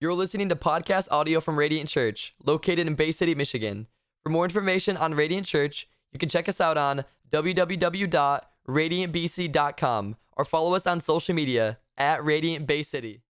You're listening to podcast audio from Radiant Church, located in Bay City, Michigan. For more information on Radiant Church, you can check us out on www.radiantbc.com or follow us on social media at Radiant Bay City.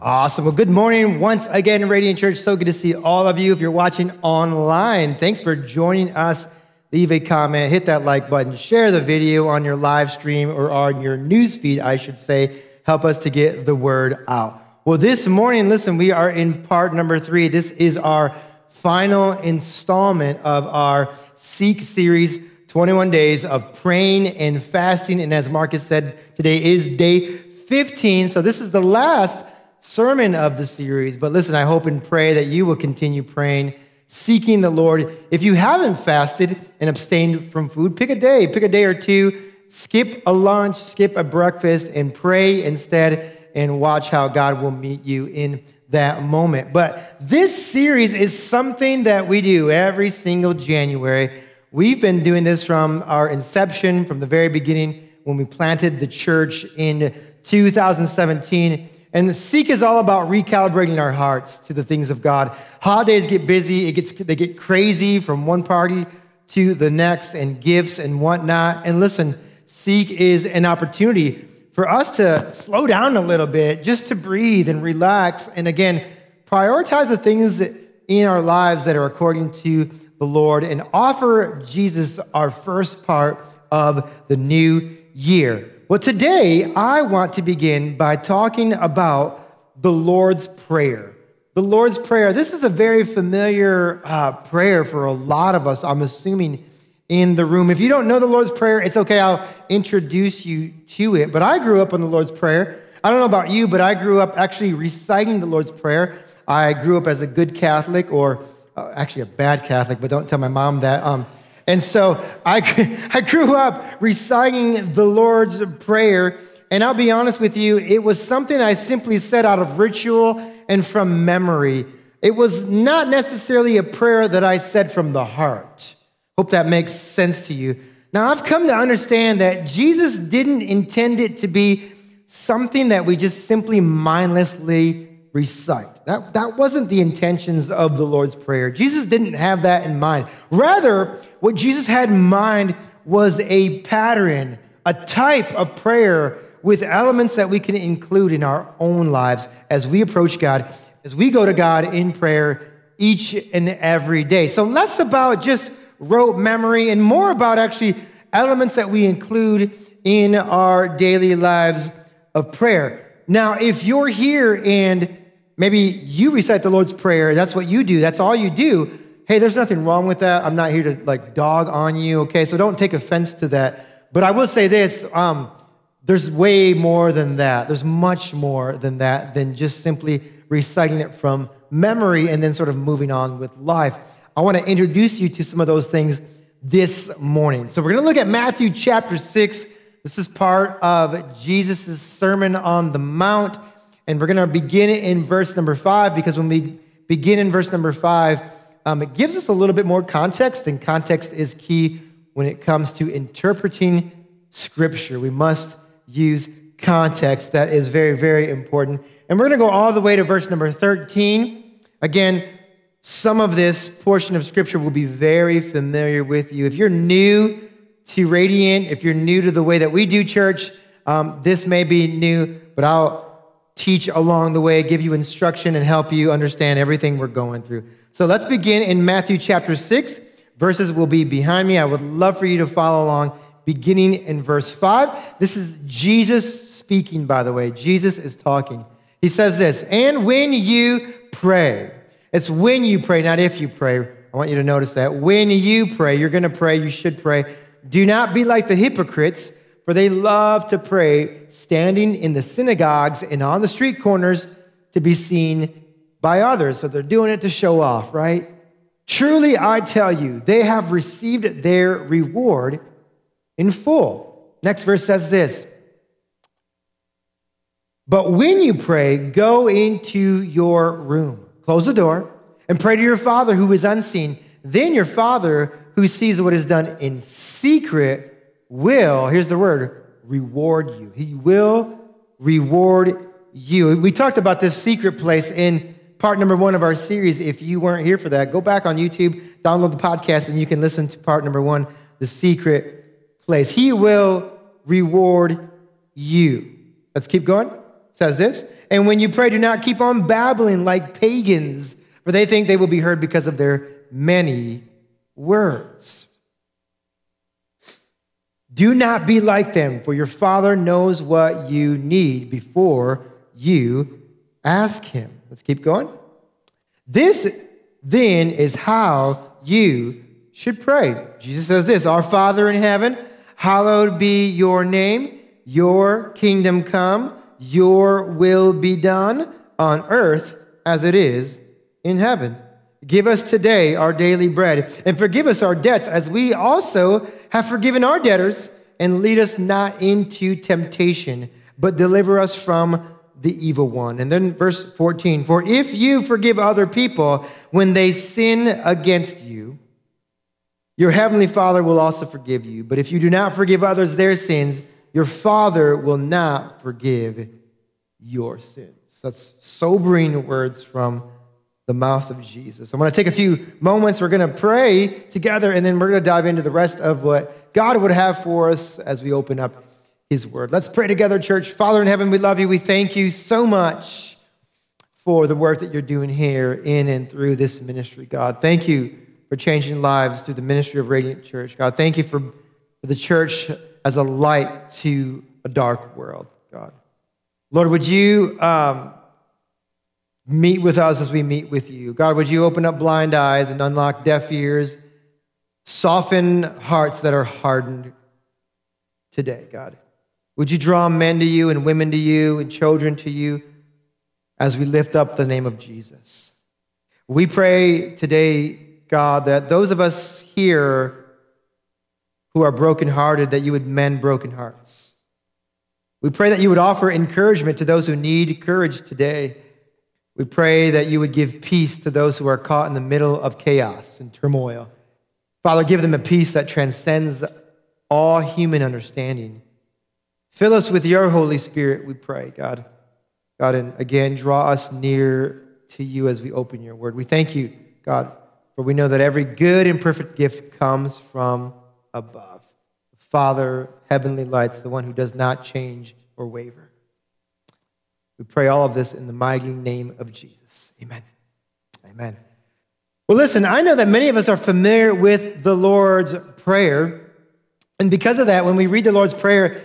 Awesome. Well, good morning once again, Radiant Church. So good to see all of you. If you're watching online, thanks for joining us. Leave a comment, hit that like button, share the video on your live stream or on your news feed, I should say. Help us to get the word out. Well, this morning, listen, we are in part number three. This is our final installment of our Seek series 21 days of praying and fasting. And as Marcus said, today is day 15. So this is the last sermon of the series. But listen, I hope and pray that you will continue praying, seeking the Lord. If you haven't fasted and abstained from food, pick a day, pick a day or two, skip a lunch, skip a breakfast, and pray instead and watch how God will meet you in that moment. But this series is something that we do every single January. We've been doing this from our inception, from the very beginning when we planted the church in 2017. And the Seek is all about recalibrating our hearts to the things of God. Holidays get busy, it gets, they get crazy from one party to the next, and gifts and whatnot. And listen, Seek is an opportunity for us to slow down a little bit, just to breathe and relax. And again, prioritize the things that in our lives that are according to the Lord and offer Jesus our first part of the new year. Well, today I want to begin by talking about the Lord's Prayer. The Lord's Prayer. This is a very familiar uh, prayer for a lot of us, I'm assuming, in the room. If you don't know the Lord's Prayer, it's okay. I'll introduce you to it. But I grew up on the Lord's Prayer. I don't know about you, but I grew up actually reciting the Lord's Prayer. I grew up as a good Catholic, or uh, actually a bad Catholic, but don't tell my mom that. Um, and so I, I grew up reciting the Lord's Prayer. And I'll be honest with you, it was something I simply said out of ritual and from memory. It was not necessarily a prayer that I said from the heart. Hope that makes sense to you. Now, I've come to understand that Jesus didn't intend it to be something that we just simply mindlessly recite. That, that wasn't the intentions of the Lord's Prayer. Jesus didn't have that in mind. Rather, what Jesus had in mind was a pattern, a type of prayer with elements that we can include in our own lives as we approach God, as we go to God in prayer each and every day. So, less about just rote memory and more about actually elements that we include in our daily lives of prayer. Now, if you're here and maybe you recite the Lord's Prayer, that's what you do, that's all you do, hey, there's nothing wrong with that. I'm not here to like dog on you, okay? So don't take offense to that. But I will say this um, there's way more than that. There's much more than that, than just simply reciting it from memory and then sort of moving on with life. I want to introduce you to some of those things this morning. So we're going to look at Matthew chapter 6. This is part of Jesus' Sermon on the Mount. And we're going to begin it in verse number 5 because when we begin in verse number 5, um, it gives us a little bit more context, and context is key when it comes to interpreting Scripture. We must use context. That is very, very important. And we're going to go all the way to verse number 13. Again, some of this portion of scripture will be very familiar with you. If you're new to Radiant, if you're new to the way that we do church, um, this may be new, but I'll teach along the way, give you instruction, and help you understand everything we're going through. So let's begin in Matthew chapter 6. Verses will be behind me. I would love for you to follow along, beginning in verse 5. This is Jesus speaking, by the way. Jesus is talking. He says this, and when you pray, it's when you pray, not if you pray. I want you to notice that. When you pray, you're going to pray, you should pray. Do not be like the hypocrites, for they love to pray standing in the synagogues and on the street corners to be seen by others. So they're doing it to show off, right? Truly, I tell you, they have received their reward in full. Next verse says this But when you pray, go into your room Close the door and pray to your Father who is unseen. Then your Father who sees what is done in secret will, here's the word, reward you. He will reward you. We talked about this secret place in part number one of our series. If you weren't here for that, go back on YouTube, download the podcast, and you can listen to part number one, the secret place. He will reward you. Let's keep going. Says this. And when you pray, do not keep on babbling like pagans, for they think they will be heard because of their many words. Do not be like them, for your Father knows what you need before you ask Him. Let's keep going. This then is how you should pray. Jesus says this Our Father in heaven, hallowed be your name, your kingdom come, your will be done on earth as it is in heaven. Give us today our daily bread, and forgive us our debts as we also have forgiven our debtors, and lead us not into temptation, but deliver us from the evil one. And then verse 14 For if you forgive other people when they sin against you, your heavenly Father will also forgive you. But if you do not forgive others their sins, your Father will not forgive your sins. That's sobering words from the mouth of Jesus. I'm going to take a few moments. We're going to pray together, and then we're going to dive into the rest of what God would have for us as we open up His Word. Let's pray together, church. Father in heaven, we love you. We thank you so much for the work that you're doing here in and through this ministry, God. Thank you for changing lives through the ministry of Radiant Church, God. Thank you for, the church as a light to a dark world, God. Lord, would you. Um, meet with us as we meet with you. God, would you open up blind eyes and unlock deaf ears, soften hearts that are hardened today, God? Would you draw men to you and women to you and children to you as we lift up the name of Jesus? We pray today, God, that those of us here who are brokenhearted, that you would mend broken hearts. We pray that you would offer encouragement to those who need courage today. We pray that you would give peace to those who are caught in the middle of chaos and turmoil. Father, give them a peace that transcends all human understanding. Fill us with your Holy Spirit, we pray, God. God, and again, draw us near to you as we open your word. We thank you, God, for we know that every good and perfect gift comes from above. Father, heavenly lights, the one who does not change or waver. We pray all of this in the mighty name of Jesus. Amen. Amen. Well, listen, I know that many of us are familiar with the Lord's Prayer. And because of that, when we read the Lord's Prayer,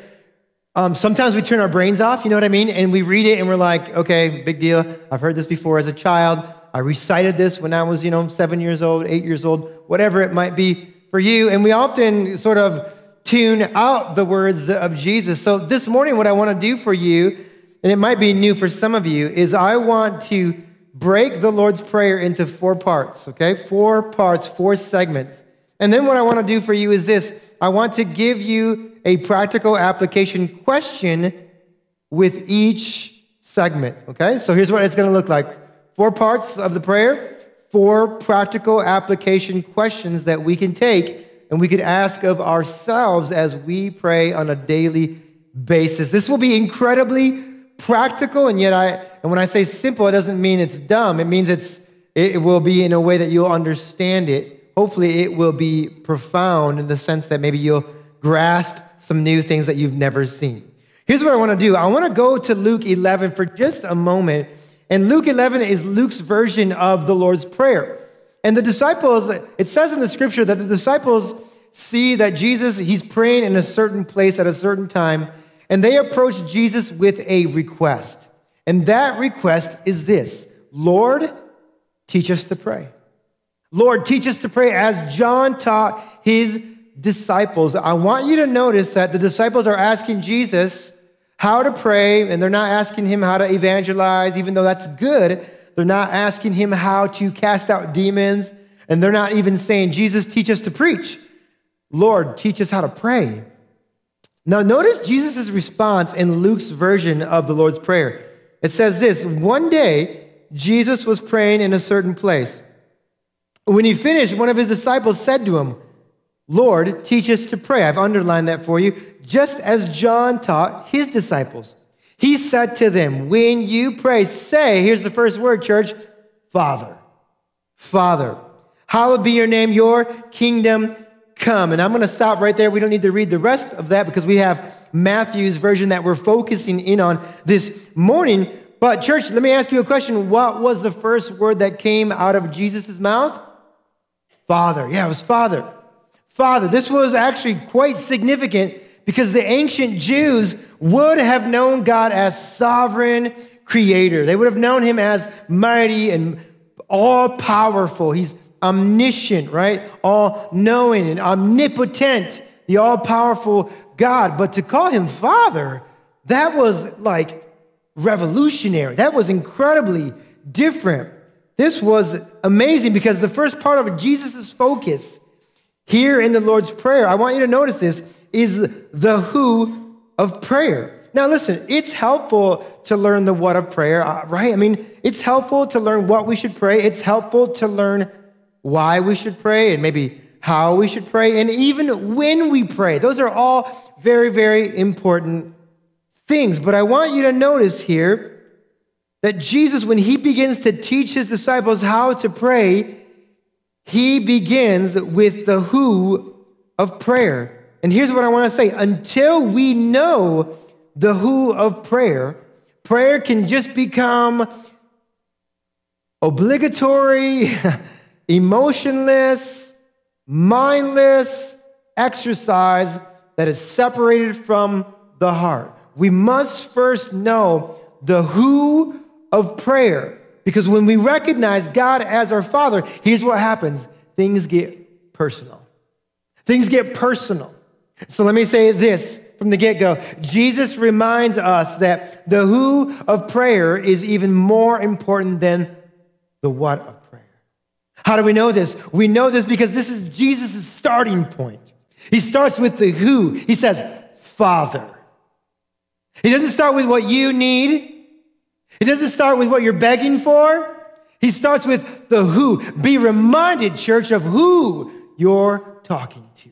um, sometimes we turn our brains off, you know what I mean? And we read it and we're like, okay, big deal. I've heard this before as a child. I recited this when I was, you know, seven years old, eight years old, whatever it might be for you. And we often sort of tune out the words of Jesus. So this morning, what I want to do for you and it might be new for some of you, is I want to break the Lord's Prayer into four parts, okay? Four parts, four segments. And then what I want to do for you is this I want to give you a practical application question with each segment, okay? So here's what it's going to look like four parts of the prayer, four practical application questions that we can take and we could ask of ourselves as we pray on a daily basis. This will be incredibly practical, and yet I, and when I say simple, it doesn't mean it's dumb. It means it's, it will be in a way that you'll understand it. Hopefully, it will be profound in the sense that maybe you'll grasp some new things that you've never seen. Here's what I want to do I want to go to Luke 11 for just a moment. And Luke 11 is Luke's version of the Lord's Prayer. And the disciples, it says in the scripture that the disciples see that Jesus, he's praying in a certain place at a certain time, and they approach Jesus with a request. And that request is this Lord, teach us to pray. Lord, teach us to pray as John taught his disciples. I want you to notice that the disciples are asking Jesus how to pray, and they're not asking him how to evangelize, even though that's good. They're not asking him how to cast out demons, and they're not even saying, Jesus, teach us to preach. Lord, teach us how to pray. Now, notice Jesus' response in Luke's version of the Lord's Prayer. It says this One day, Jesus was praying in a certain place. When he finished, one of his disciples said to him, Lord, teach us to pray. I've underlined that for you, just as John taught his disciples. He said to them, When you pray, say, here's the first word, church, Father. Father. Hallowed be your name, your kingdom come. And I'm going to stop right there. We don't need to read the rest of that because we have Matthew's version that we're focusing in on this morning. But, church, let me ask you a question. What was the first word that came out of Jesus' mouth? Father. Yeah, it was Father. Father. This was actually quite significant because the ancient Jews would have known God as sovereign creator. They would have known him as mighty and all powerful. He's omniscient, right? All knowing and omnipotent, the all powerful God. But to call him Father, that was like revolutionary. That was incredibly different. This was amazing because the first part of Jesus' focus here in the Lord's Prayer, I want you to notice this, is the who of prayer. Now, listen, it's helpful to learn the what of prayer, uh, right? I mean, it's helpful to learn what we should pray. It's helpful to learn why we should pray and maybe how we should pray, and even when we pray. Those are all very, very important things. But I want you to notice here that Jesus, when he begins to teach his disciples how to pray, he begins with the who of prayer. And here's what I want to say until we know the who of prayer, prayer can just become obligatory, emotionless, mindless exercise that is separated from the heart. We must first know the who of prayer. Because when we recognize God as our Father, here's what happens things get personal. Things get personal. So let me say this from the get go Jesus reminds us that the who of prayer is even more important than the what of prayer. How do we know this? We know this because this is Jesus' starting point. He starts with the who. He says, Father. He doesn't start with what you need. He doesn't start with what you're begging for. He starts with the who. Be reminded, church, of who you're talking to,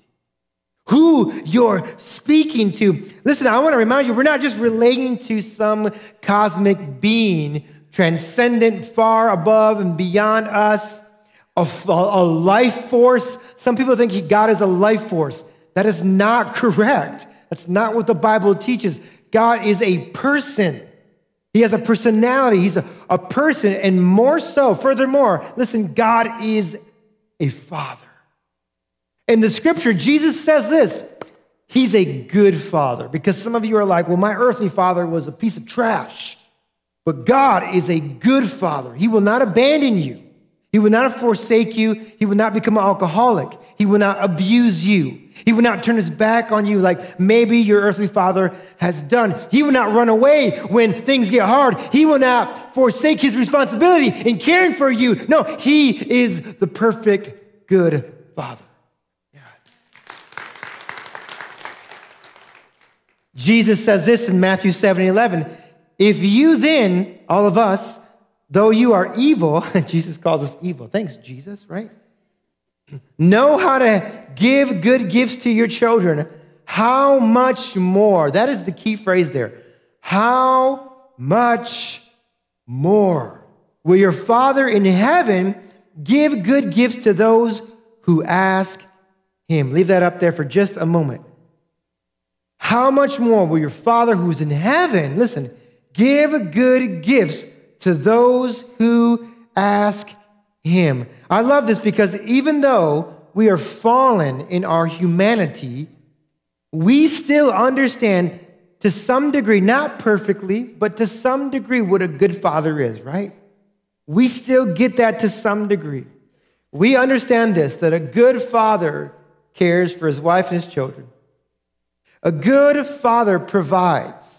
who you're speaking to. Listen, I want to remind you, we're not just relating to some cosmic being transcendent, far above and beyond us, a, a life force. Some people think God is a life force. That is not correct. That's not what the Bible teaches. God is a person. He has a personality. He's a, a person. And more so, furthermore, listen, God is a father. In the scripture, Jesus says this He's a good father. Because some of you are like, well, my earthly father was a piece of trash. But God is a good father. He will not abandon you. He will not forsake you. He will not become an alcoholic. He will not abuse you. He will not turn his back on you like maybe your earthly father has done. He will not run away when things get hard. He will not forsake his responsibility in caring for you. No, he is the perfect good father. Yeah. Jesus says this in Matthew 7 11. If you then, all of us, though you are evil, Jesus calls us evil. Thanks, Jesus, right? Know how to give good gifts to your children. How much more? That is the key phrase there. How much more will your Father in heaven give good gifts to those who ask him? Leave that up there for just a moment. How much more will your Father who's in heaven, listen, give good gifts to those who ask him? I love this because even though we are fallen in our humanity, we still understand to some degree, not perfectly, but to some degree, what a good father is, right? We still get that to some degree. We understand this that a good father cares for his wife and his children. A good father provides.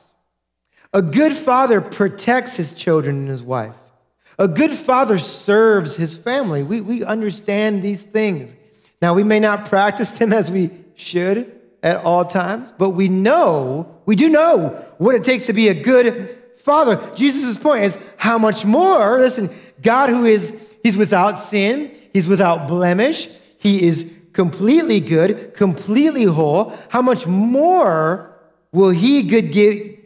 A good father protects his children and his wife. A good father serves his family. We, we understand these things. Now, we may not practice them as we should at all times, but we know, we do know what it takes to be a good father. Jesus' point is how much more, listen, God who is, he's without sin, he's without blemish, he is completely good, completely whole. How much more will he good give,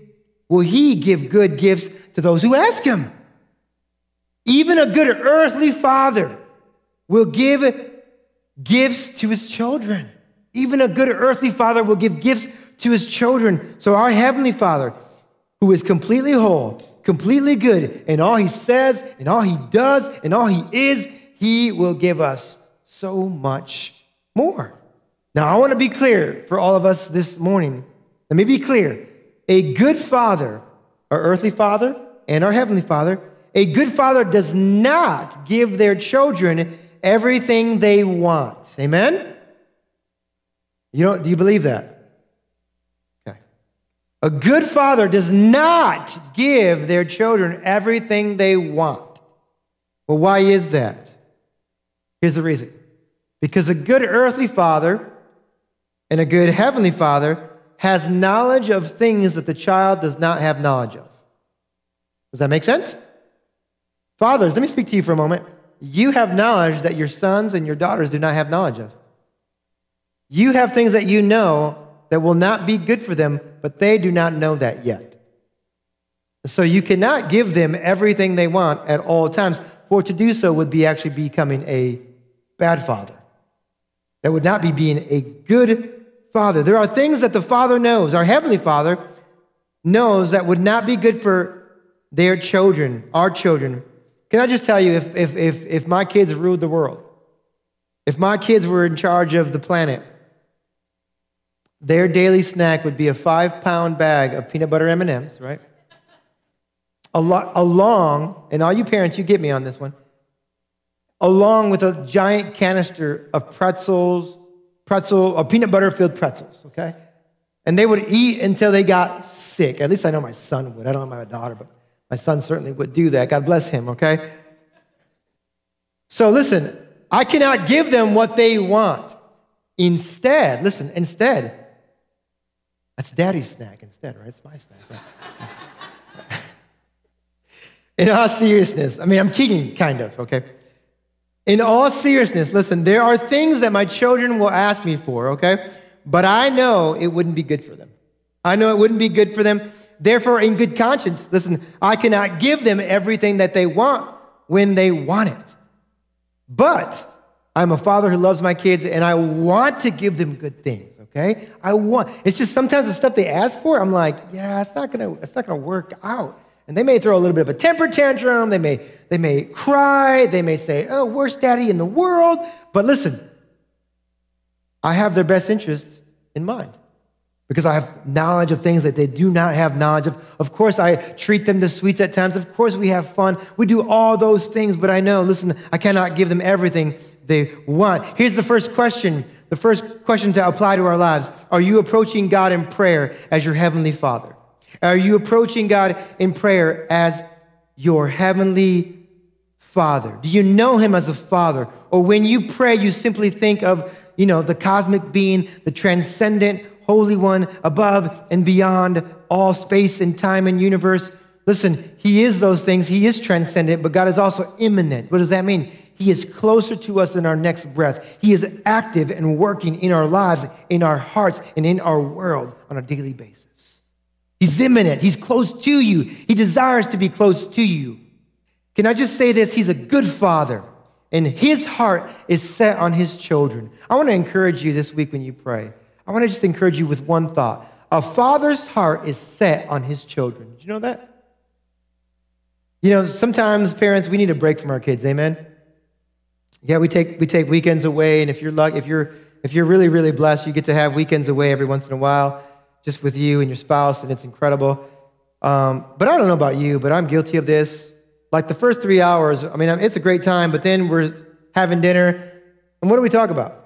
will he give good gifts to those who ask him. Even a good earthly father will give gifts to his children. Even a good earthly father will give gifts to his children. So, our heavenly father, who is completely whole, completely good in all he says, in all he does, in all he is, he will give us so much more. Now, I want to be clear for all of us this morning. Let me be clear. A good father, our earthly father and our heavenly father, a good father does not give their children everything they want. Amen? You don't, do you believe that? Okay. A good father does not give their children everything they want. Well, why is that? Here's the reason. Because a good earthly father and a good heavenly father has knowledge of things that the child does not have knowledge of. Does that make sense? Fathers, let me speak to you for a moment. You have knowledge that your sons and your daughters do not have knowledge of. You have things that you know that will not be good for them, but they do not know that yet. So you cannot give them everything they want at all times, for to do so would be actually becoming a bad father. That would not be being a good father. There are things that the Father knows, our Heavenly Father knows that would not be good for their children, our children, can I just tell you, if, if, if, if my kids ruled the world, if my kids were in charge of the planet, their daily snack would be a five pound bag of peanut butter M&Ms, right? Along, and all you parents, you get me on this one, along with a giant canister of pretzels, pretzel, or peanut butter filled pretzels, okay? And they would eat until they got sick. At least I know my son would. I don't know my daughter, but my son certainly would do that. God bless him, okay? So listen, I cannot give them what they want. Instead, listen, instead, that's daddy's snack instead, right? It's my snack. Right? In all seriousness, I mean, I'm kidding, kind of, okay? In all seriousness, listen, there are things that my children will ask me for, okay? But I know it wouldn't be good for them. I know it wouldn't be good for them. Therefore, in good conscience, listen, I cannot give them everything that they want when they want it. But I'm a father who loves my kids and I want to give them good things, okay? I want, it's just sometimes the stuff they ask for, I'm like, yeah, it's not gonna, it's not gonna work out. And they may throw a little bit of a temper tantrum, they may, they may cry, they may say, oh, worst daddy in the world. But listen, I have their best interest in mind because I have knowledge of things that they do not have knowledge of. Of course, I treat them to sweets at times. Of course, we have fun. We do all those things, but I know, listen, I cannot give them everything they want. Here's the first question the first question to apply to our lives Are you approaching God in prayer as your heavenly Father? Are you approaching God in prayer as your heavenly Father? Do you know Him as a Father? Or when you pray, you simply think of, you know, the cosmic being, the transcendent, Holy One, above and beyond all space and time and universe. Listen, He is those things. He is transcendent, but God is also immanent. What does that mean? He is closer to us than our next breath. He is active and working in our lives, in our hearts, and in our world on a daily basis. He's immanent. He's close to you. He desires to be close to you. Can I just say this? He's a good father, and his heart is set on his children. I want to encourage you this week when you pray. I want to just encourage you with one thought. A father's heart is set on his children. Do you know that? You know, sometimes parents, we need a break from our kids. Amen. Yeah, we take we take weekends away, and if you're luck, if you're if you're really really blessed, you get to have weekends away every once in a while, just with you and your spouse, and it's incredible. Um, but I don't know about you, but I'm guilty of this. Like the first three hours, I mean, it's a great time, but then we're having dinner, and what do we talk about?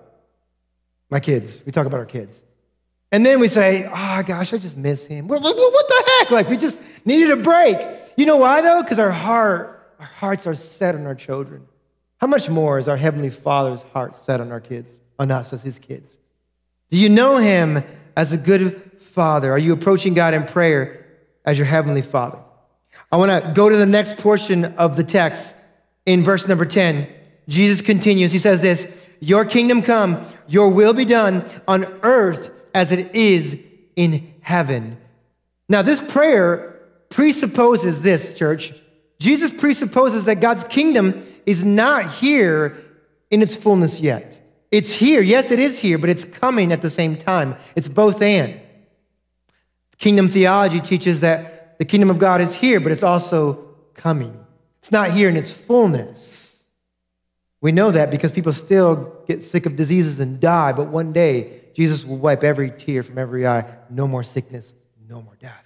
My kids. We talk about our kids. And then we say, oh gosh, I just miss him. What, what, the heck? Like we just needed a break. You know why though? Because our heart, our hearts are set on our children. How much more is our Heavenly Father's heart set on our kids, on us as his kids? Do you know him as a good father? Are you approaching God in prayer as your Heavenly Father? I want to go to the next portion of the text in verse number 10. Jesus continues. He says this your kingdom come, your will be done on earth as it is in heaven. Now, this prayer presupposes this, church. Jesus presupposes that God's kingdom is not here in its fullness yet. It's here. Yes, it is here, but it's coming at the same time. It's both and. Kingdom theology teaches that the kingdom of God is here, but it's also coming. It's not here in its fullness. We know that because people still get sick of diseases and die, but one day Jesus will wipe every tear from every eye. No more sickness, no more death.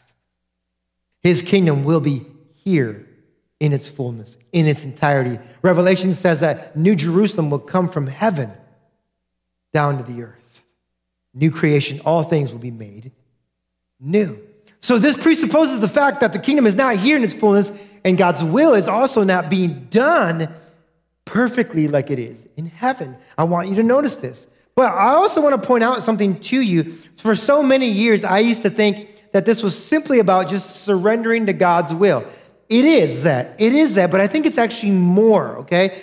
His kingdom will be here in its fullness, in its entirety. Revelation says that New Jerusalem will come from heaven down to the earth. New creation, all things will be made new. So this presupposes the fact that the kingdom is not here in its fullness, and God's will is also not being done perfectly like it is in heaven. I want you to notice this. But I also want to point out something to you. For so many years, I used to think that this was simply about just surrendering to God's will. It is that. It is that, but I think it's actually more, okay?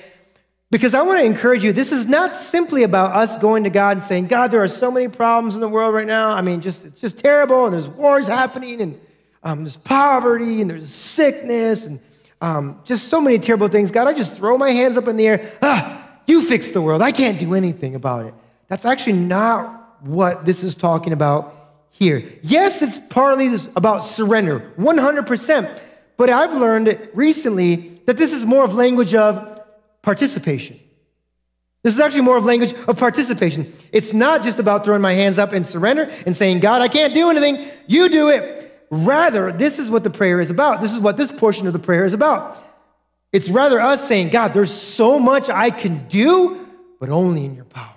Because I want to encourage you, this is not simply about us going to God and saying, God, there are so many problems in the world right now. I mean, just it's just terrible, and there's wars happening, and um, there's poverty, and there's sickness, and um, just so many terrible things. God, I just throw my hands up in the air. Ah, you fix the world. I can't do anything about it. That's actually not what this is talking about here. Yes, it's partly about surrender, 100%. But I've learned recently that this is more of language of participation. This is actually more of language of participation. It's not just about throwing my hands up and surrender and saying, God, I can't do anything. You do it. Rather, this is what the prayer is about. This is what this portion of the prayer is about. It's rather us saying, God, there's so much I can do, but only in your power.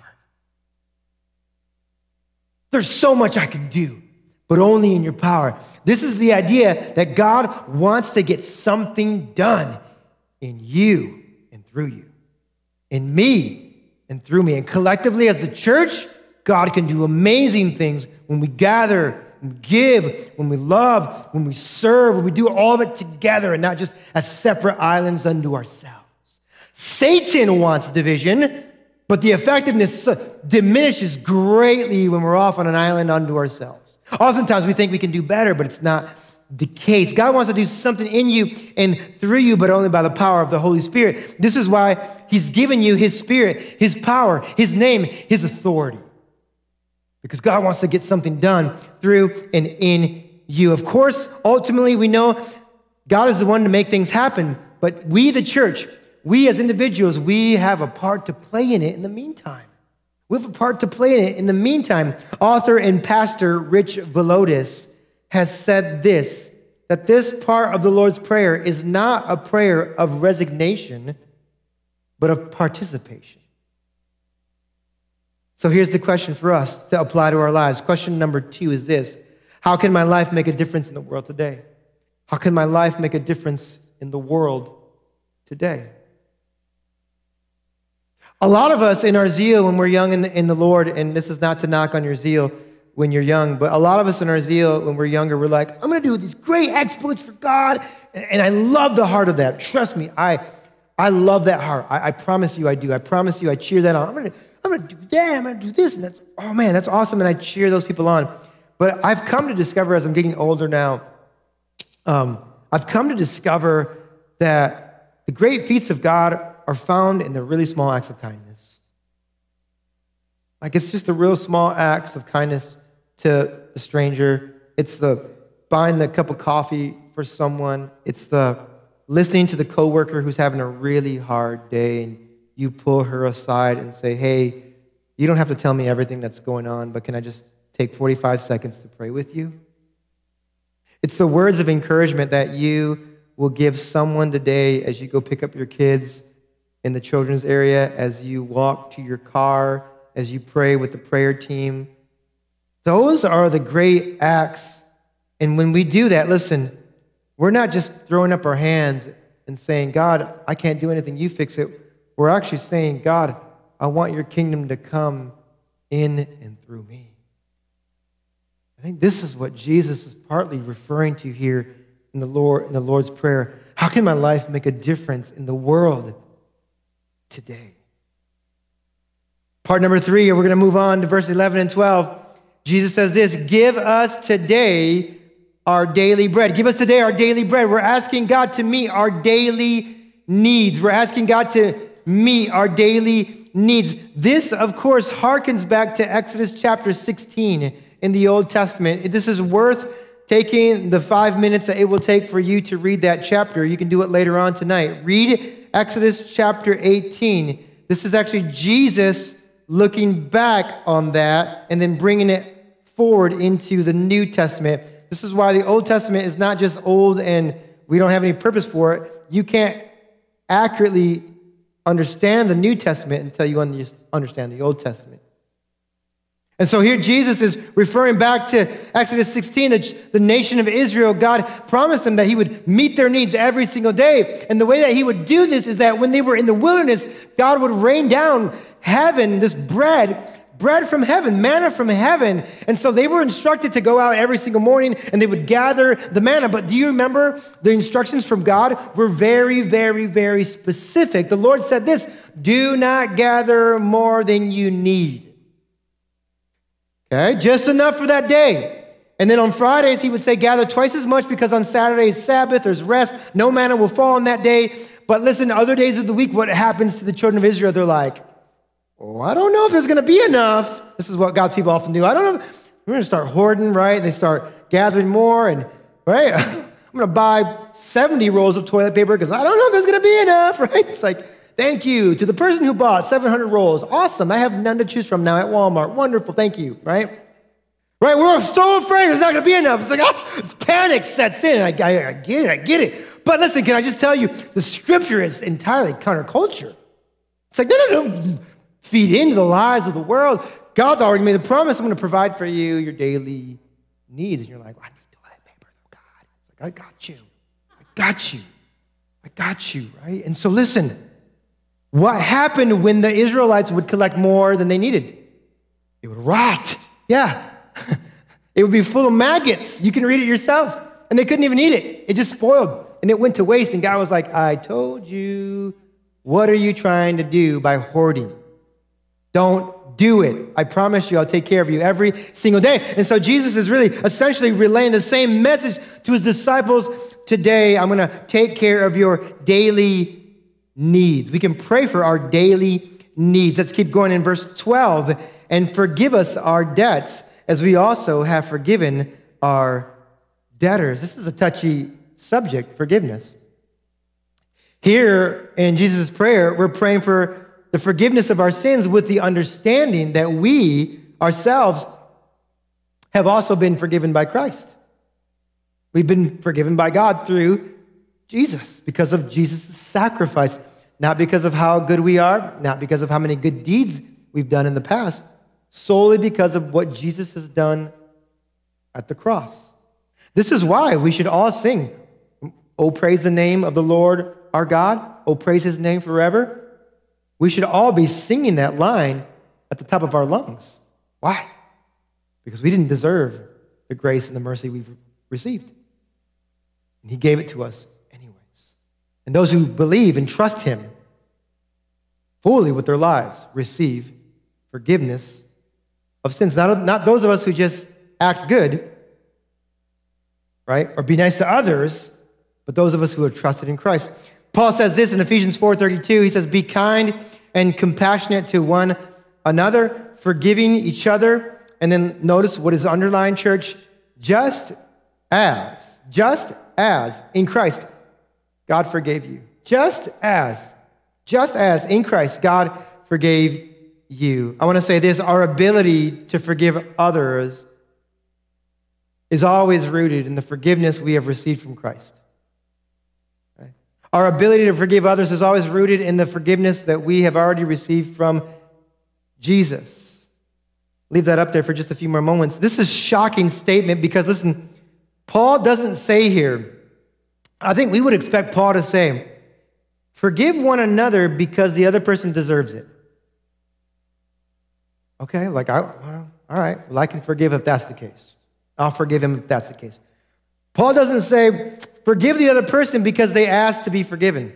There's so much I can do, but only in your power. This is the idea that God wants to get something done in you through you, in me and through me. And collectively, as the church, God can do amazing things when we gather, when we give, when we love, when we serve, when we do all of it together and not just as separate islands unto ourselves. Satan wants division. But the effectiveness diminishes greatly when we're off on an island unto ourselves. Oftentimes we think we can do better, but it's not the case. God wants to do something in you and through you, but only by the power of the Holy Spirit. This is why He's given you His Spirit, His power, His name, His authority. Because God wants to get something done through and in you. Of course, ultimately, we know God is the one to make things happen, but we, the church, we as individuals, we have a part to play in it in the meantime. We have a part to play in it in the meantime. Author and pastor Rich Villodas has said this that this part of the Lord's Prayer is not a prayer of resignation, but of participation. So here's the question for us to apply to our lives. Question number two is this How can my life make a difference in the world today? How can my life make a difference in the world today? A lot of us in our zeal when we're young in the, in the Lord, and this is not to knock on your zeal when you're young, but a lot of us in our zeal when we're younger, we're like, I'm gonna do these great exploits for God. And I love the heart of that. Trust me, I, I love that heart. I, I promise you I do. I promise you I cheer that on. I'm gonna, I'm gonna do that, I'm gonna do this, and that's, oh man, that's awesome. And I cheer those people on. But I've come to discover as I'm getting older now, um, I've come to discover that the great feats of God are found in the really small acts of kindness. Like it's just the real small acts of kindness to a stranger. It's the buying the cup of coffee for someone. It's the listening to the coworker who's having a really hard day and you pull her aside and say, "Hey, you don't have to tell me everything that's going on, but can I just take 45 seconds to pray with you?" It's the words of encouragement that you will give someone today as you go pick up your kids in the children's area, as you walk to your car, as you pray with the prayer team. Those are the great acts. And when we do that, listen, we're not just throwing up our hands and saying, God, I can't do anything, you fix it. We're actually saying, God, I want your kingdom to come in and through me. I think this is what Jesus is partly referring to here in the Lord in the Lord's prayer. How can my life make a difference in the world? today. Part number three, we're going to move on to verse 11 and 12. Jesus says this Give us today our daily bread. Give us today our daily bread. We're asking God to meet our daily needs. We're asking God to meet our daily needs. This, of course, harkens back to Exodus chapter 16 in the Old Testament. This is worth taking the five minutes that it will take for you to read that chapter. You can do it later on tonight. Read Exodus chapter 18. This is actually Jesus looking back on that and then bringing it forward into the New Testament. This is why the Old Testament is not just old and we don't have any purpose for it. You can't accurately understand the New Testament until you understand the Old Testament. And so here Jesus is referring back to Exodus 16, that the nation of Israel, God promised them that he would meet their needs every single day. And the way that he would do this is that when they were in the wilderness, God would rain down heaven, this bread, bread from heaven, manna from heaven. And so they were instructed to go out every single morning and they would gather the manna. But do you remember the instructions from God were very, very, very specific? The Lord said this do not gather more than you need. Okay, just enough for that day. And then on Fridays, he would say, gather twice as much because on Saturdays, Sabbath, there's rest. No manna will fall on that day. But listen, other days of the week, what happens to the children of Israel? They're like, oh, I don't know if there's going to be enough. This is what God's people often do. I don't know. We're going to start hoarding, right? They start gathering more, and right, I'm going to buy 70 rolls of toilet paper because I don't know if there's going to be enough, right? It's like, thank you to the person who bought 700 rolls. Awesome. I have none to choose from now at Walmart. Wonderful. Thank you, right? Right? We're so afraid there's not going to be enough. It's like, oh, panic sets in. I, I, I get it. I get it. But listen, can I just tell you, the scripture is entirely counterculture. It's like, no, no, no feed into the lies of the world. God's already made the promise, I'm going to provide for you your daily needs. And you're like, well, I need toilet paper. Oh, God. It's like, I got you. I got you. I got you, right? And so listen, what happened when the Israelites would collect more than they needed? It would rot. Yeah. it would be full of maggots. You can read it yourself. And they couldn't even eat it. It just spoiled and it went to waste. And God was like, I told you, what are you trying to do by hoarding? Don't do it. I promise you, I'll take care of you every single day. And so Jesus is really essentially relaying the same message to his disciples today. I'm going to take care of your daily needs. We can pray for our daily needs. Let's keep going in verse 12 and forgive us our debts as we also have forgiven our debtors. This is a touchy subject, forgiveness. Here in Jesus' prayer, we're praying for the forgiveness of our sins with the understanding that we ourselves have also been forgiven by Christ. We've been forgiven by God through Jesus because of Jesus' sacrifice, not because of how good we are, not because of how many good deeds we've done in the past, solely because of what Jesus has done at the cross. This is why we should all sing, Oh, praise the name of the Lord our God. Oh, praise his name forever. We should all be singing that line at the top of our lungs. Why? Because we didn't deserve the grace and the mercy we've received. And He gave it to us. And those who believe and trust Him fully with their lives receive forgiveness of sins. Not, not those of us who just act good, right? Or be nice to others, but those of us who are trusted in Christ. Paul says this in Ephesians 4:32. He says, "Be kind and compassionate to one another, forgiving each other." And then notice what is underlined, church, just as, just as in Christ God forgave you. Just as, just as in Christ God forgave you. I want to say this our ability to forgive others is always rooted in the forgiveness we have received from Christ. Our ability to forgive others is always rooted in the forgiveness that we have already received from Jesus. Leave that up there for just a few more moments. This is a shocking statement because listen, Paul doesn't say here, I think we would expect Paul to say, forgive one another because the other person deserves it. Okay, like, I, well, all right, well, I can forgive if that's the case. I'll forgive him if that's the case. Paul doesn't say, forgive the other person because they asked to be forgiven.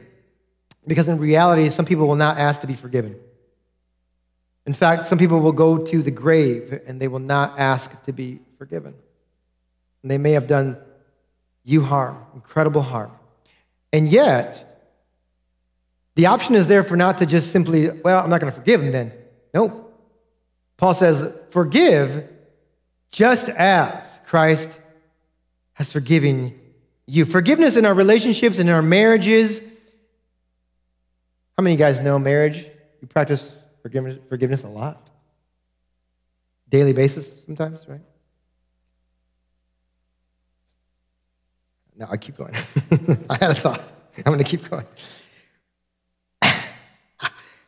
Because in reality, some people will not ask to be forgiven. In fact, some people will go to the grave and they will not ask to be forgiven. And they may have done you harm, incredible harm. And yet, the option is there for not to just simply, well, I'm not going to forgive him then. Nope. Paul says, forgive just as Christ has forgiven you. Forgiveness in our relationships and in our marriages. How many of you guys know marriage? You practice forgiveness, forgiveness a lot? Daily basis sometimes, right? No, I keep going. I had a thought. I'm going to keep going.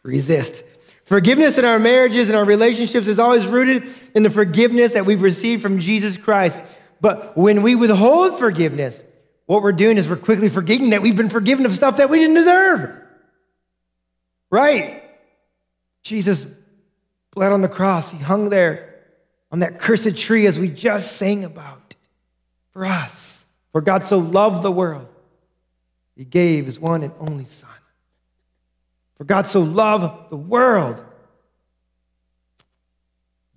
Resist. Forgiveness in our marriages and our relationships is always rooted in the forgiveness that we've received from Jesus Christ. But when we withhold forgiveness, what we're doing is we're quickly forgetting that we've been forgiven of stuff that we didn't deserve. Right? Jesus bled on the cross. He hung there on that cursed tree as we just sang about for us. For God so loved the world, he gave his one and only Son. For God so loved the world.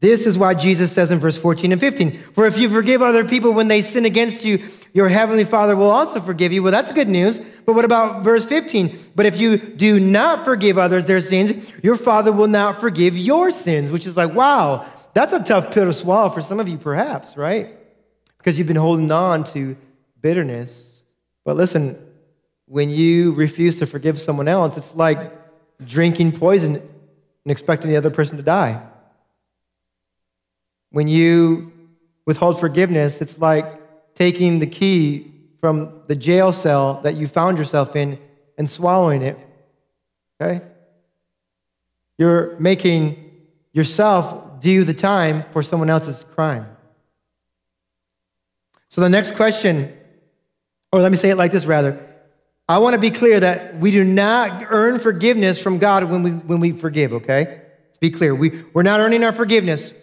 This is why Jesus says in verse 14 and 15, For if you forgive other people when they sin against you, your heavenly Father will also forgive you. Well, that's good news. But what about verse 15? But if you do not forgive others their sins, your Father will not forgive your sins, which is like, wow, that's a tough pill to swallow for some of you, perhaps, right? Because you've been holding on to bitterness. But listen, when you refuse to forgive someone else, it's like drinking poison and expecting the other person to die. When you withhold forgiveness, it's like taking the key from the jail cell that you found yourself in and swallowing it. Okay? You're making yourself do the time for someone else's crime. So the next question or let me say it like this rather. I want to be clear that we do not earn forgiveness from God when we, when we forgive, okay? Let's be clear. We, we're not earning our forgiveness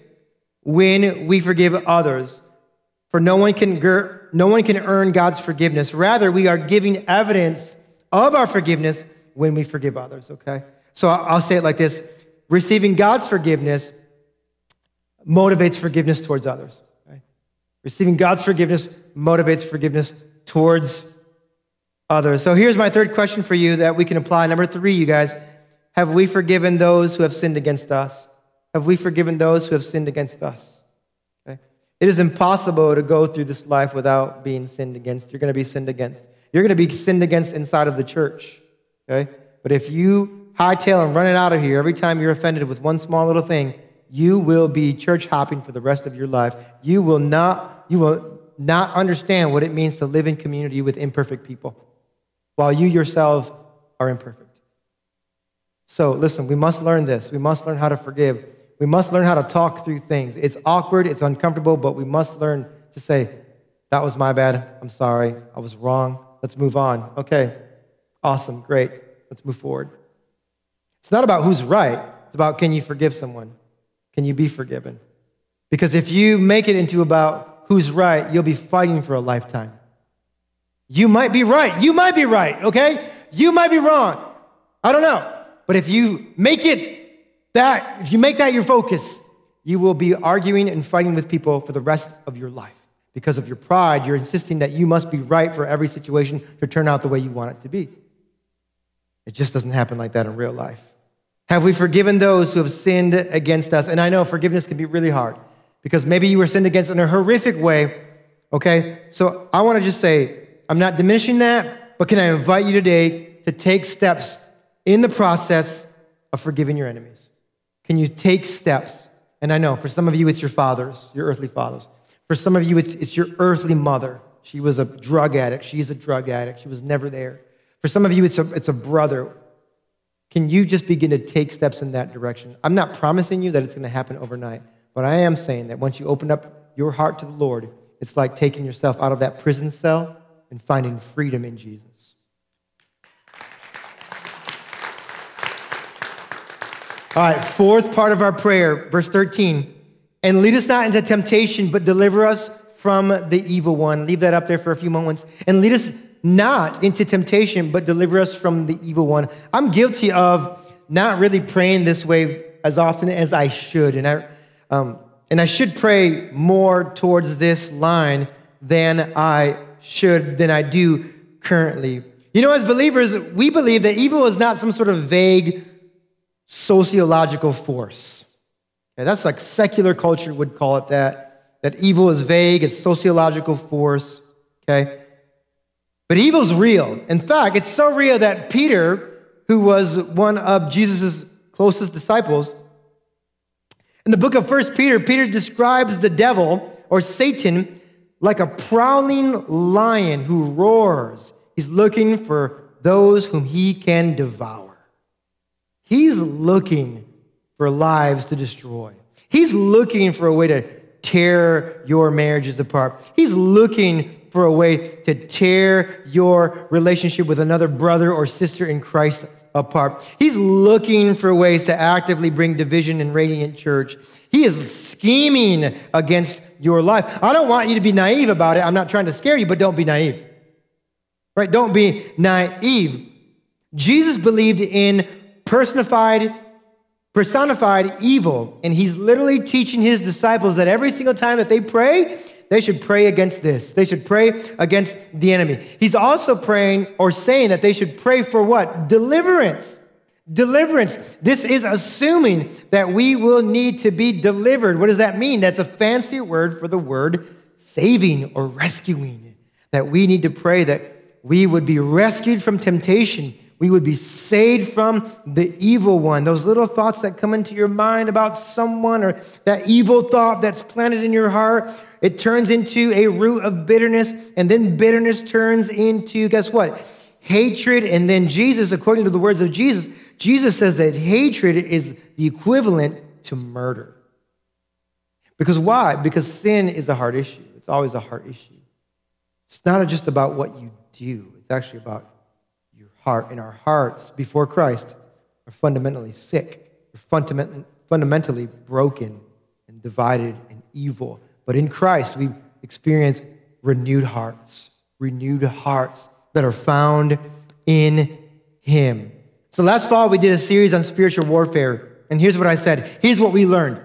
when we forgive others. For no one can, no one can earn God's forgiveness. Rather, we are giving evidence of our forgiveness when we forgive others, okay? So I'll say it like this receiving God's forgiveness motivates forgiveness towards others. Receiving God's forgiveness motivates forgiveness towards others. So here's my third question for you that we can apply. Number three, you guys, have we forgiven those who have sinned against us? Have we forgiven those who have sinned against us? Okay? It is impossible to go through this life without being sinned against. You're going to be sinned against. You're going to be sinned against inside of the church. Okay? But if you hightail and run it out of here every time you're offended with one small little thing, you will be church hopping for the rest of your life. You will not, you will not understand what it means to live in community with imperfect people while you yourselves are imperfect. So, listen, we must learn this. We must learn how to forgive. We must learn how to talk through things. It's awkward, it's uncomfortable, but we must learn to say, That was my bad. I'm sorry. I was wrong. Let's move on. Okay, awesome, great. Let's move forward. It's not about who's right, it's about can you forgive someone? Can you be forgiven? Because if you make it into about who's right, you'll be fighting for a lifetime. You might be right. You might be right, okay? You might be wrong. I don't know. But if you make it that, if you make that your focus, you will be arguing and fighting with people for the rest of your life. Because of your pride, you're insisting that you must be right for every situation to turn out the way you want it to be. It just doesn't happen like that in real life. Have we forgiven those who have sinned against us? And I know forgiveness can be really hard because maybe you were sinned against in a horrific way. Okay? So I want to just say, I'm not diminishing that, but can I invite you today to take steps in the process of forgiving your enemies? Can you take steps? And I know for some of you, it's your fathers, your earthly fathers. For some of you, it's, it's your earthly mother. She was a drug addict. She's a drug addict. She was never there. For some of you, it's a, it's a brother. Can you just begin to take steps in that direction? I'm not promising you that it's going to happen overnight, but I am saying that once you open up your heart to the Lord, it's like taking yourself out of that prison cell and finding freedom in Jesus. All right, fourth part of our prayer, verse 13. And lead us not into temptation, but deliver us from the evil one. Leave that up there for a few moments. And lead us not into temptation, but deliver us from the evil one. I'm guilty of not really praying this way as often as I should. And I um, and I should pray more towards this line than I should than I do currently. You know, as believers, we believe that evil is not some sort of vague sociological force. That's like secular culture would call it that. That evil is vague, it's sociological force. Okay? But evil's real. In fact, it's so real that Peter, who was one of Jesus' closest disciples, in the book of First Peter, Peter describes the devil or Satan like a prowling lion who roars. He's looking for those whom he can devour. He's looking for lives to destroy. He's looking for a way to tear your marriages apart. He's looking for a way to tear your relationship with another brother or sister in Christ apart. He's looking for ways to actively bring division in Radiant Church. He is scheming against your life. I don't want you to be naive about it. I'm not trying to scare you, but don't be naive. Right? Don't be naive. Jesus believed in personified personified evil, and he's literally teaching his disciples that every single time that they pray, they should pray against this. They should pray against the enemy. He's also praying or saying that they should pray for what? Deliverance. Deliverance. This is assuming that we will need to be delivered. What does that mean? That's a fancy word for the word saving or rescuing. That we need to pray that we would be rescued from temptation. We would be saved from the evil one. Those little thoughts that come into your mind about someone or that evil thought that's planted in your heart, it turns into a root of bitterness, and then bitterness turns into, guess what? Hatred. And then Jesus, according to the words of Jesus, Jesus says that hatred is the equivalent to murder. Because why? Because sin is a heart issue. It's always a heart issue. It's not just about what you do, it's actually about your heart. And our hearts before Christ are fundamentally sick, fundamentally broken and divided and evil. But in Christ, we experience renewed hearts, renewed hearts that are found in Him. So last fall, we did a series on spiritual warfare. And here's what I said here's what we learned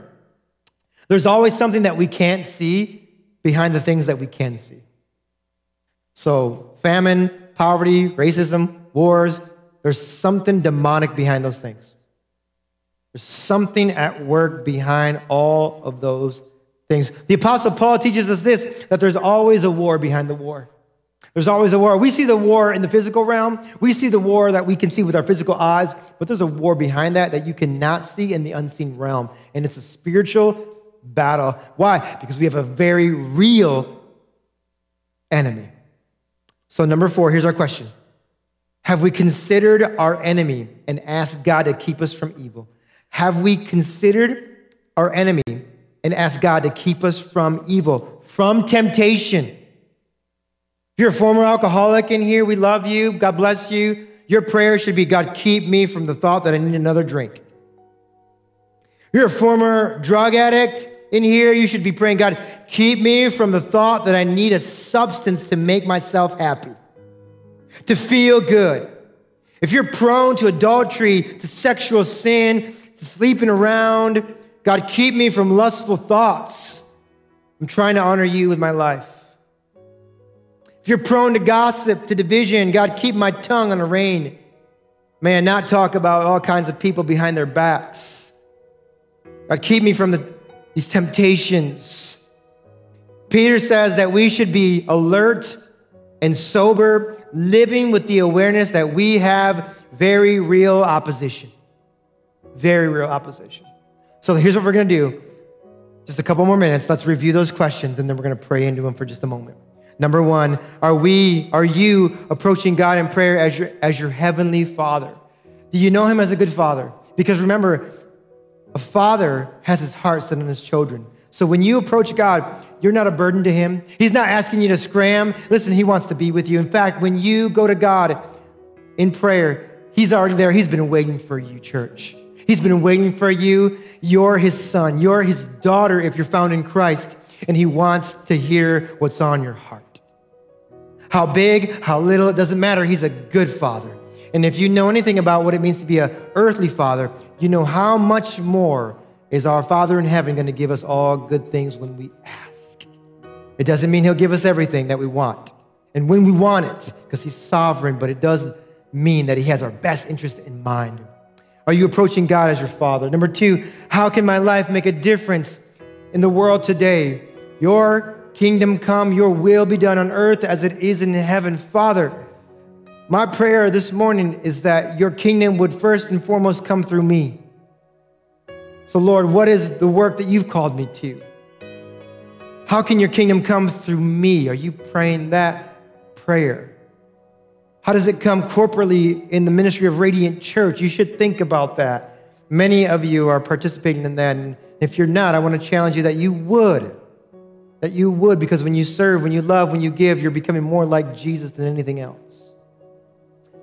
there's always something that we can't see behind the things that we can see. So, famine, poverty, racism, wars, there's something demonic behind those things. There's something at work behind all of those things. The Apostle Paul teaches us this that there's always a war behind the war. There's always a war. We see the war in the physical realm. We see the war that we can see with our physical eyes, but there's a war behind that that you cannot see in the unseen realm. And it's a spiritual battle. Why? Because we have a very real enemy. So, number four, here's our question Have we considered our enemy and asked God to keep us from evil? Have we considered our enemy and ask God to keep us from evil, from temptation. If you're a former alcoholic in here, we love you. God bless you. Your prayer should be God, keep me from the thought that I need another drink. If You're a former drug addict in here, you should be praying, God, keep me from the thought that I need a substance to make myself happy, to feel good. If you're prone to adultery, to sexual sin, to sleeping around, God, keep me from lustful thoughts. I'm trying to honor you with my life. If you're prone to gossip, to division, God, keep my tongue on a rein. May I not talk about all kinds of people behind their backs. God, keep me from the, these temptations. Peter says that we should be alert and sober, living with the awareness that we have very real opposition. Very real opposition. So here's what we're going to do. Just a couple more minutes. Let's review those questions and then we're going to pray into them for just a moment. Number one, are we, are you approaching God in prayer as your, as your heavenly father? Do you know him as a good father? Because remember, a father has his heart set on his children. So when you approach God, you're not a burden to him. He's not asking you to scram. Listen, he wants to be with you. In fact, when you go to God in prayer, he's already there. He's been waiting for you, church. He's been waiting for you. You're his son. You're his daughter if you're found in Christ, and he wants to hear what's on your heart. How big, how little, it doesn't matter. He's a good father. And if you know anything about what it means to be an earthly father, you know how much more is our Father in heaven going to give us all good things when we ask. It doesn't mean he'll give us everything that we want. and when we want it, because He's sovereign, but it doesn't mean that He has our best interest in mind. Are you approaching God as your Father? Number two, how can my life make a difference in the world today? Your kingdom come, your will be done on earth as it is in heaven. Father, my prayer this morning is that your kingdom would first and foremost come through me. So, Lord, what is the work that you've called me to? How can your kingdom come through me? Are you praying that prayer? How does it come corporately in the ministry of Radiant Church? You should think about that. Many of you are participating in that. And if you're not, I want to challenge you that you would. That you would, because when you serve, when you love, when you give, you're becoming more like Jesus than anything else.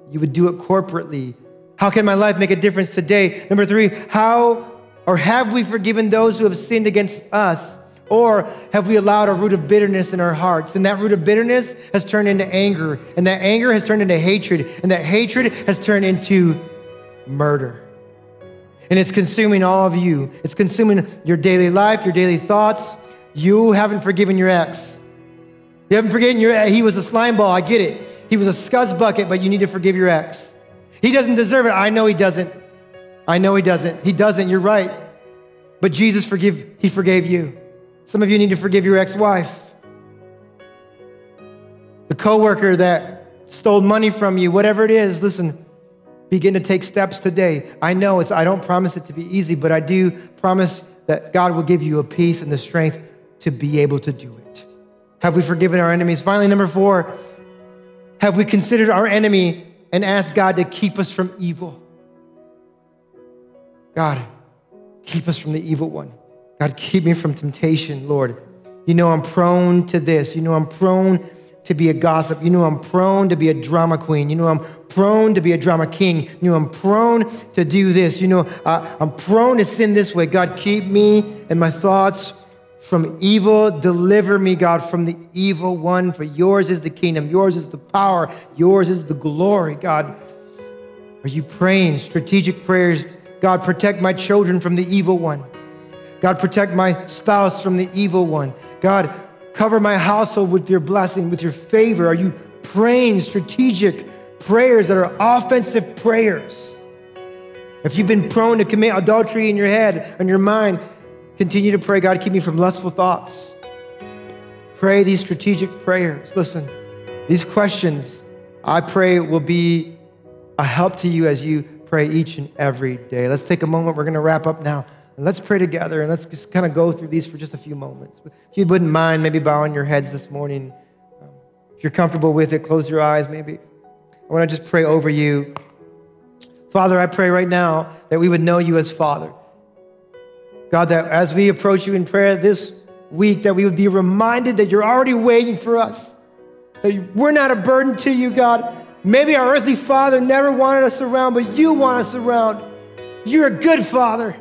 You would do it corporately. How can my life make a difference today? Number three, how or have we forgiven those who have sinned against us? Or have we allowed a root of bitterness in our hearts? And that root of bitterness has turned into anger. And that anger has turned into hatred. And that hatred has turned into murder. And it's consuming all of you. It's consuming your daily life, your daily thoughts. You haven't forgiven your ex. You haven't forgiven your he was a slime ball, I get it. He was a scuzz bucket, but you need to forgive your ex. He doesn't deserve it. I know he doesn't. I know he doesn't. He doesn't. You're right. But Jesus forgive he forgave you. Some of you need to forgive your ex wife, the coworker that stole money from you, whatever it is. Listen, begin to take steps today. I know it's, I don't promise it to be easy, but I do promise that God will give you a peace and the strength to be able to do it. Have we forgiven our enemies? Finally, number four, have we considered our enemy and asked God to keep us from evil? God, keep us from the evil one. God, keep me from temptation, Lord. You know I'm prone to this. You know I'm prone to be a gossip. You know I'm prone to be a drama queen. You know I'm prone to be a drama king. You know I'm prone to do this. You know uh, I'm prone to sin this way. God, keep me and my thoughts from evil. Deliver me, God, from the evil one. For yours is the kingdom. Yours is the power. Yours is the glory, God. Are you praying strategic prayers? God, protect my children from the evil one. God, protect my spouse from the evil one. God, cover my household with your blessing, with your favor. Are you praying strategic prayers that are offensive prayers? If you've been prone to commit adultery in your head and your mind, continue to pray, God, keep me from lustful thoughts. Pray these strategic prayers. Listen, these questions, I pray, will be a help to you as you pray each and every day. Let's take a moment. We're going to wrap up now. And let's pray together and let's just kind of go through these for just a few moments. If you wouldn't mind, maybe bowing your heads this morning. Um, if you're comfortable with it, close your eyes maybe. I want to just pray over you. Father, I pray right now that we would know you as Father. God, that as we approach you in prayer this week, that we would be reminded that you're already waiting for us. That we're not a burden to you, God. Maybe our earthly father never wanted us around, but you want us around. You're a good father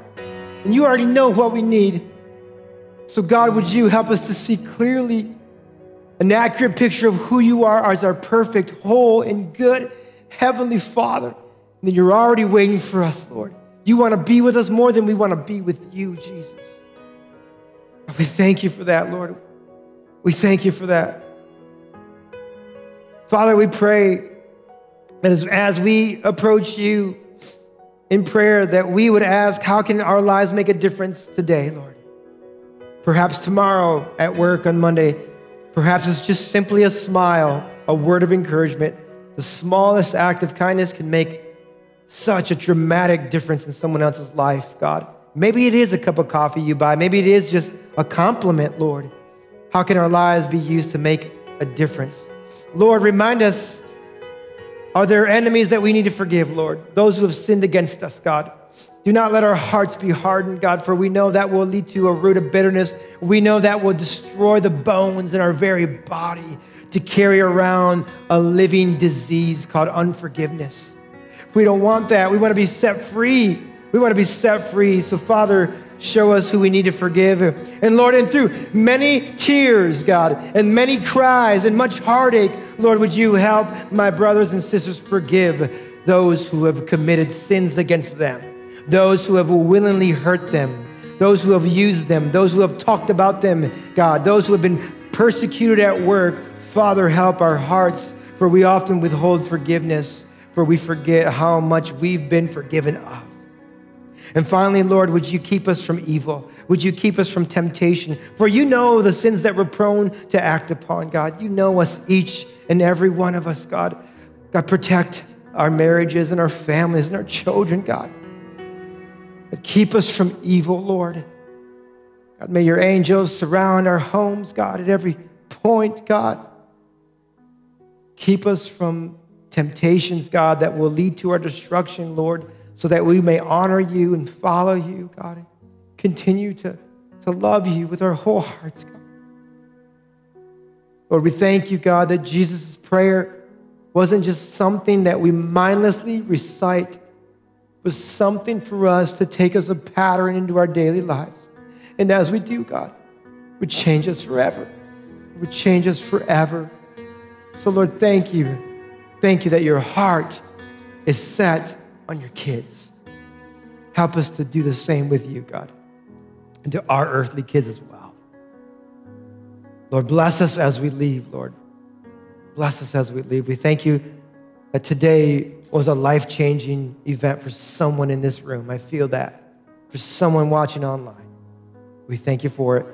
and you already know what we need. So, God, would you help us to see clearly an accurate picture of who you are as our perfect, whole, and good Heavenly Father? And you're already waiting for us, Lord. You want to be with us more than we want to be with you, Jesus. We thank you for that, Lord. We thank you for that. Father, we pray that as, as we approach you, in prayer that we would ask, How can our lives make a difference today, Lord? Perhaps tomorrow at work on Monday, perhaps it's just simply a smile, a word of encouragement. The smallest act of kindness can make such a dramatic difference in someone else's life, God. Maybe it is a cup of coffee you buy, maybe it is just a compliment, Lord. How can our lives be used to make a difference? Lord, remind us are there enemies that we need to forgive, Lord? Those who have sinned against us, God. Do not let our hearts be hardened, God, for we know that will lead to a root of bitterness. We know that will destroy the bones in our very body to carry around a living disease called unforgiveness. We don't want that. We want to be set free. We want to be set free. So, Father, show us who we need to forgive. And Lord, and through many tears, God, and many cries and much heartache, Lord, would you help my brothers and sisters forgive those who have committed sins against them, those who have willingly hurt them, those who have used them, those who have talked about them, God, those who have been persecuted at work Father, help our hearts, for we often withhold forgiveness, for we forget how much we've been forgiven of. And finally, Lord, would you keep us from evil? Would you keep us from temptation? For you know the sins that we're prone to act upon, God. You know us, each and every one of us, God. God, protect our marriages and our families and our children, God. But keep us from evil, Lord. God, may your angels surround our homes, God, at every point, God. Keep us from temptations, God, that will lead to our destruction, Lord so that we may honor you and follow you, God, continue to, to love you with our whole hearts, God. Lord, we thank you, God, that Jesus' prayer wasn't just something that we mindlessly recite, but something for us to take as a pattern into our daily lives. And as we do, God, would change us forever. It would change us forever. So, Lord, thank you. Thank you that your heart is set on your kids. Help us to do the same with you, God, and to our earthly kids as well. Lord, bless us as we leave, Lord. Bless us as we leave. We thank you that today was a life changing event for someone in this room. I feel that. For someone watching online. We thank you for it.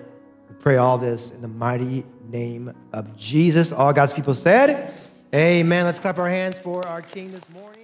We pray all this in the mighty name of Jesus. All God's people said, Amen. Let's clap our hands for our King this morning.